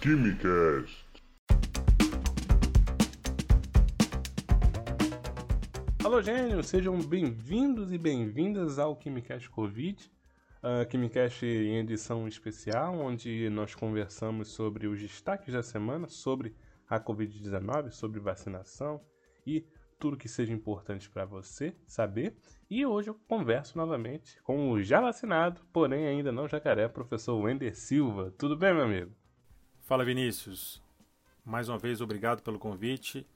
Quimicast. Alô, gênios! Sejam bem-vindos e bem-vindas ao Quimicast Covid. Uh, Quimicast em edição especial, onde nós conversamos sobre os destaques da semana, sobre a Covid-19, sobre vacinação e tudo que seja importante para você saber. E hoje eu converso novamente com o já vacinado, porém ainda não jacaré, professor Wender Silva. Tudo bem, meu amigo? Fala, Vinícius. Mais uma vez, obrigado pelo convite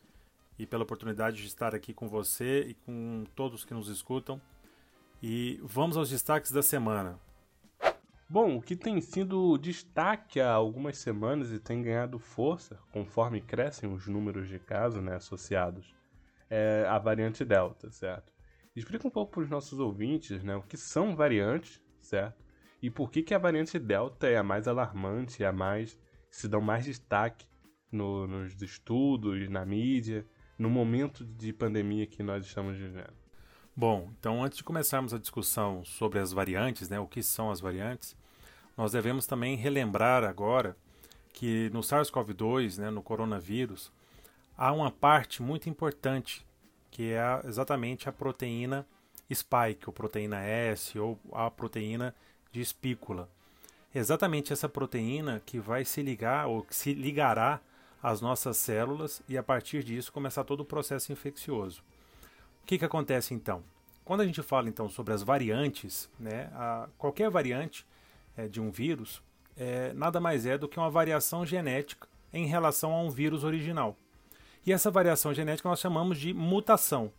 e pela oportunidade de estar aqui com você e com todos que nos escutam e vamos aos destaques da semana. Bom, o que tem sido destaque há algumas semanas e tem ganhado força conforme crescem os números de casos né, associados é a variante Delta, certo? Explica um pouco para os nossos ouvintes né, o que são variantes, certo? E por que, que a variante Delta é a mais alarmante, é a mais se dão mais destaque no, nos estudos, na mídia, no momento de pandemia que nós estamos vivendo. Bom, então antes de começarmos a discussão sobre as variantes, né, o que são as variantes, nós devemos também relembrar agora que no SARS-CoV-2, né, no coronavírus, há uma parte muito importante que é exatamente a proteína spike, ou proteína S, ou a proteína de espícula. Exatamente essa proteína que vai se ligar ou que se ligará às nossas células e a partir disso começar todo o processo infeccioso. O que, que acontece então? Quando a gente fala então sobre as variantes, né, a, qualquer variante é, de um vírus é, nada mais é do que uma variação genética em relação a um vírus original. E essa variação genética nós chamamos de mutação.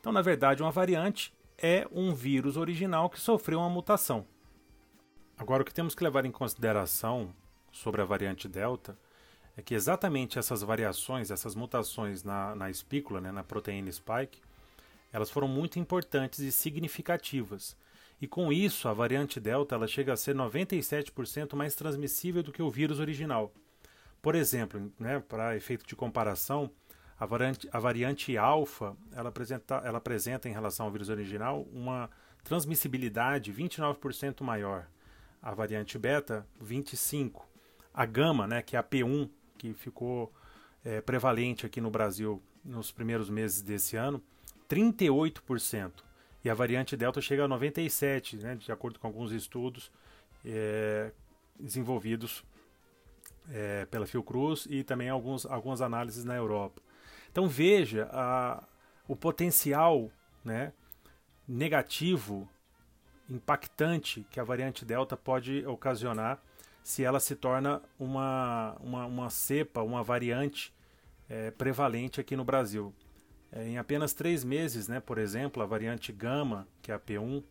Então, na verdade, uma variante é um vírus original que sofreu uma mutação. Agora, o que temos que levar em consideração sobre a variante Delta é que exatamente essas variações, essas mutações na, na espícula, né, na proteína spike, elas foram muito importantes e significativas. E com isso, a variante Delta ela chega a ser 97% mais transmissível do que o vírus original. Por exemplo, né, para efeito de comparação, a variante, a variante alfa ela apresenta, ela apresenta em relação ao vírus original uma transmissibilidade 29% maior. A variante beta, 25%. A gama, né, que é a P1, que ficou é, prevalente aqui no Brasil nos primeiros meses desse ano, 38%. E a variante Delta chega a 97%, né, de acordo com alguns estudos é, desenvolvidos é, pela Fiocruz e também alguns, algumas análises na Europa. Então veja a, o potencial né, negativo, impactante que a variante Delta pode ocasionar se ela se torna uma, uma, uma cepa, uma variante é, prevalente aqui no Brasil. É, em apenas três meses, né, por exemplo, a variante Gama, que é a P1,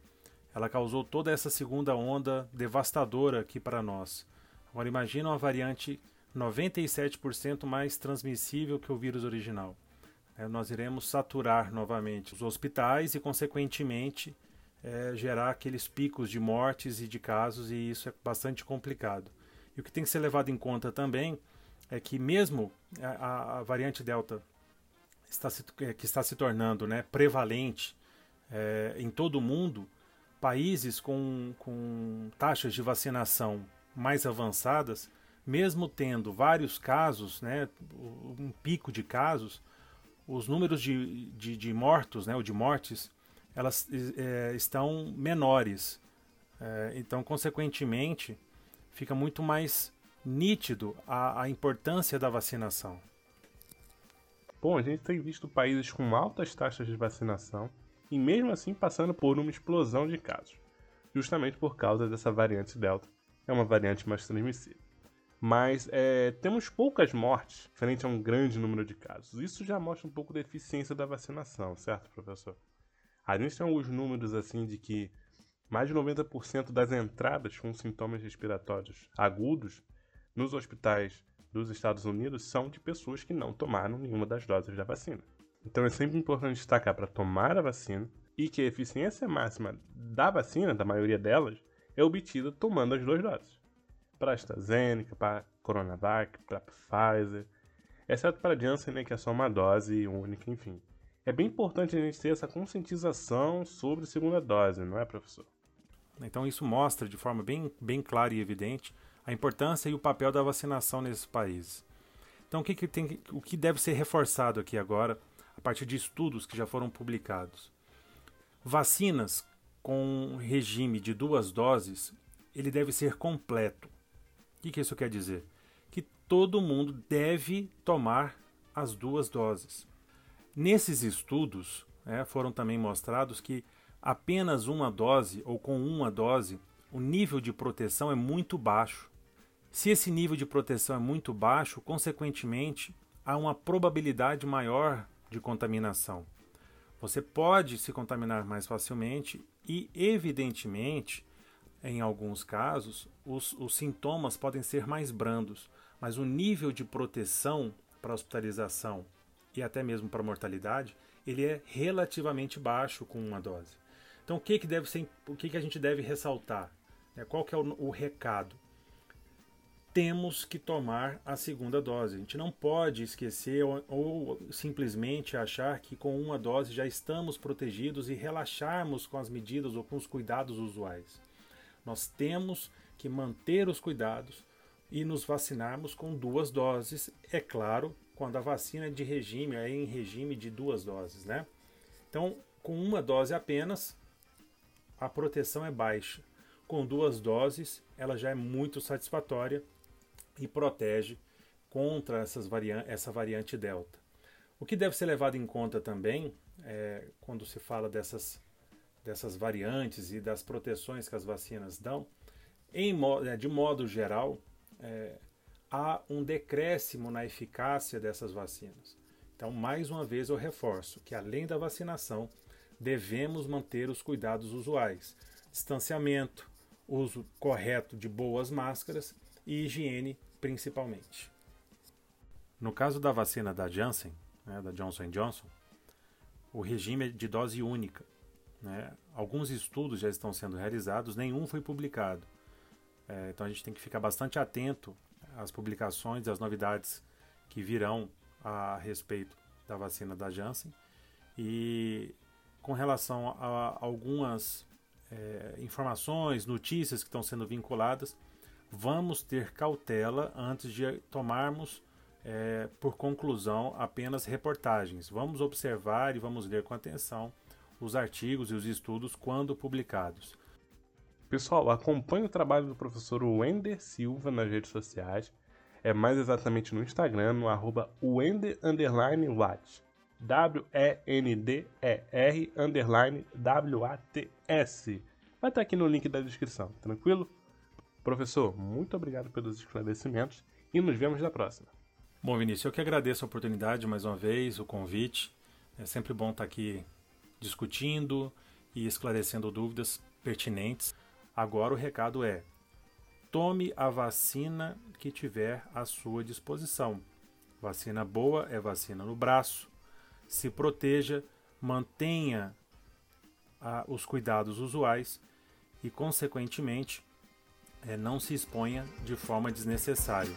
ela causou toda essa segunda onda devastadora aqui para nós. Agora imagina uma variante 97% mais transmissível que o vírus original. É, nós iremos saturar novamente os hospitais e, consequentemente, é, gerar aqueles picos de mortes e de casos, e isso é bastante complicado. E o que tem que ser levado em conta também é que, mesmo a, a variante Delta está se, é, que está se tornando né, prevalente é, em todo o mundo, países com, com taxas de vacinação mais avançadas mesmo tendo vários casos, né, um pico de casos, os números de, de, de mortos, né, ou de mortes, elas é, estão menores. É, então, consequentemente, fica muito mais nítido a, a importância da vacinação. Bom, a gente tem visto países com altas taxas de vacinação e mesmo assim passando por uma explosão de casos, justamente por causa dessa variante Delta. É uma variante mais transmissível mas é, temos poucas mortes frente a um grande número de casos. Isso já mostra um pouco da eficiência da vacinação, certo, professor? A gente tem alguns números assim de que mais de 90% das entradas com sintomas respiratórios agudos nos hospitais dos Estados Unidos são de pessoas que não tomaram nenhuma das doses da vacina. Então é sempre importante destacar para tomar a vacina e que a eficiência máxima da vacina, da maioria delas, é obtida tomando as duas doses para AstraZeneca, para Coronavac, para Pfizer, exceto para Janssen, né, que é só uma dose única, enfim. É bem importante a gente ter essa conscientização sobre segunda dose, não é, professor? Então isso mostra de forma bem, bem clara e evidente a importância e o papel da vacinação nesses países. Então o que, que tem, o que deve ser reforçado aqui agora, a partir de estudos que já foram publicados? Vacinas com regime de duas doses, ele deve ser completo. O que, que isso quer dizer? Que todo mundo deve tomar as duas doses. Nesses estudos, é, foram também mostrados que apenas uma dose ou com uma dose, o nível de proteção é muito baixo. Se esse nível de proteção é muito baixo, consequentemente, há uma probabilidade maior de contaminação. Você pode se contaminar mais facilmente e, evidentemente, em alguns casos, os, os sintomas podem ser mais brandos, mas o nível de proteção para hospitalização e até mesmo para mortalidade, ele é relativamente baixo com uma dose. Então, o que, que deve ser, o que, que a gente deve ressaltar? É, qual que é o, o recado? Temos que tomar a segunda dose. A gente não pode esquecer ou, ou simplesmente achar que com uma dose já estamos protegidos e relaxarmos com as medidas ou com os cuidados usuais. Nós temos que manter os cuidados e nos vacinarmos com duas doses, é claro, quando a vacina é de regime é em regime de duas doses, né? Então, com uma dose apenas, a proteção é baixa. Com duas doses, ela já é muito satisfatória e protege contra essas varian essa variante Delta. O que deve ser levado em conta também, é, quando se fala dessas, dessas variantes e das proteções que as vacinas dão, em, é, de modo geral, é, há um decréscimo na eficácia dessas vacinas. Então, mais uma vez, eu reforço que, além da vacinação, devemos manter os cuidados usuais: distanciamento, uso correto de boas máscaras e higiene, principalmente. No caso da vacina da Janssen, né, da Johnson Johnson, o regime é de dose única. Né? Alguns estudos já estão sendo realizados, nenhum foi publicado. É, então a gente tem que ficar bastante atento as publicações e as novidades que virão a respeito da vacina da Janssen. E com relação a algumas é, informações, notícias que estão sendo vinculadas, vamos ter cautela antes de tomarmos, é, por conclusão, apenas reportagens. Vamos observar e vamos ler com atenção os artigos e os estudos quando publicados. Pessoal, acompanhe o trabalho do professor Wender Silva nas redes sociais. É mais exatamente no Instagram, no arroba. W-E-N-D-E-R underline W-A-T-S. Vai estar aqui no link da descrição, tranquilo? Professor, muito obrigado pelos esclarecimentos e nos vemos na próxima. Bom, Vinícius, eu que agradeço a oportunidade mais uma vez, o convite. É sempre bom estar aqui discutindo e esclarecendo dúvidas pertinentes. Agora o recado é: tome a vacina que tiver à sua disposição. Vacina boa é vacina no braço. Se proteja, mantenha ah, os cuidados usuais e, consequentemente, é, não se exponha de forma desnecessária.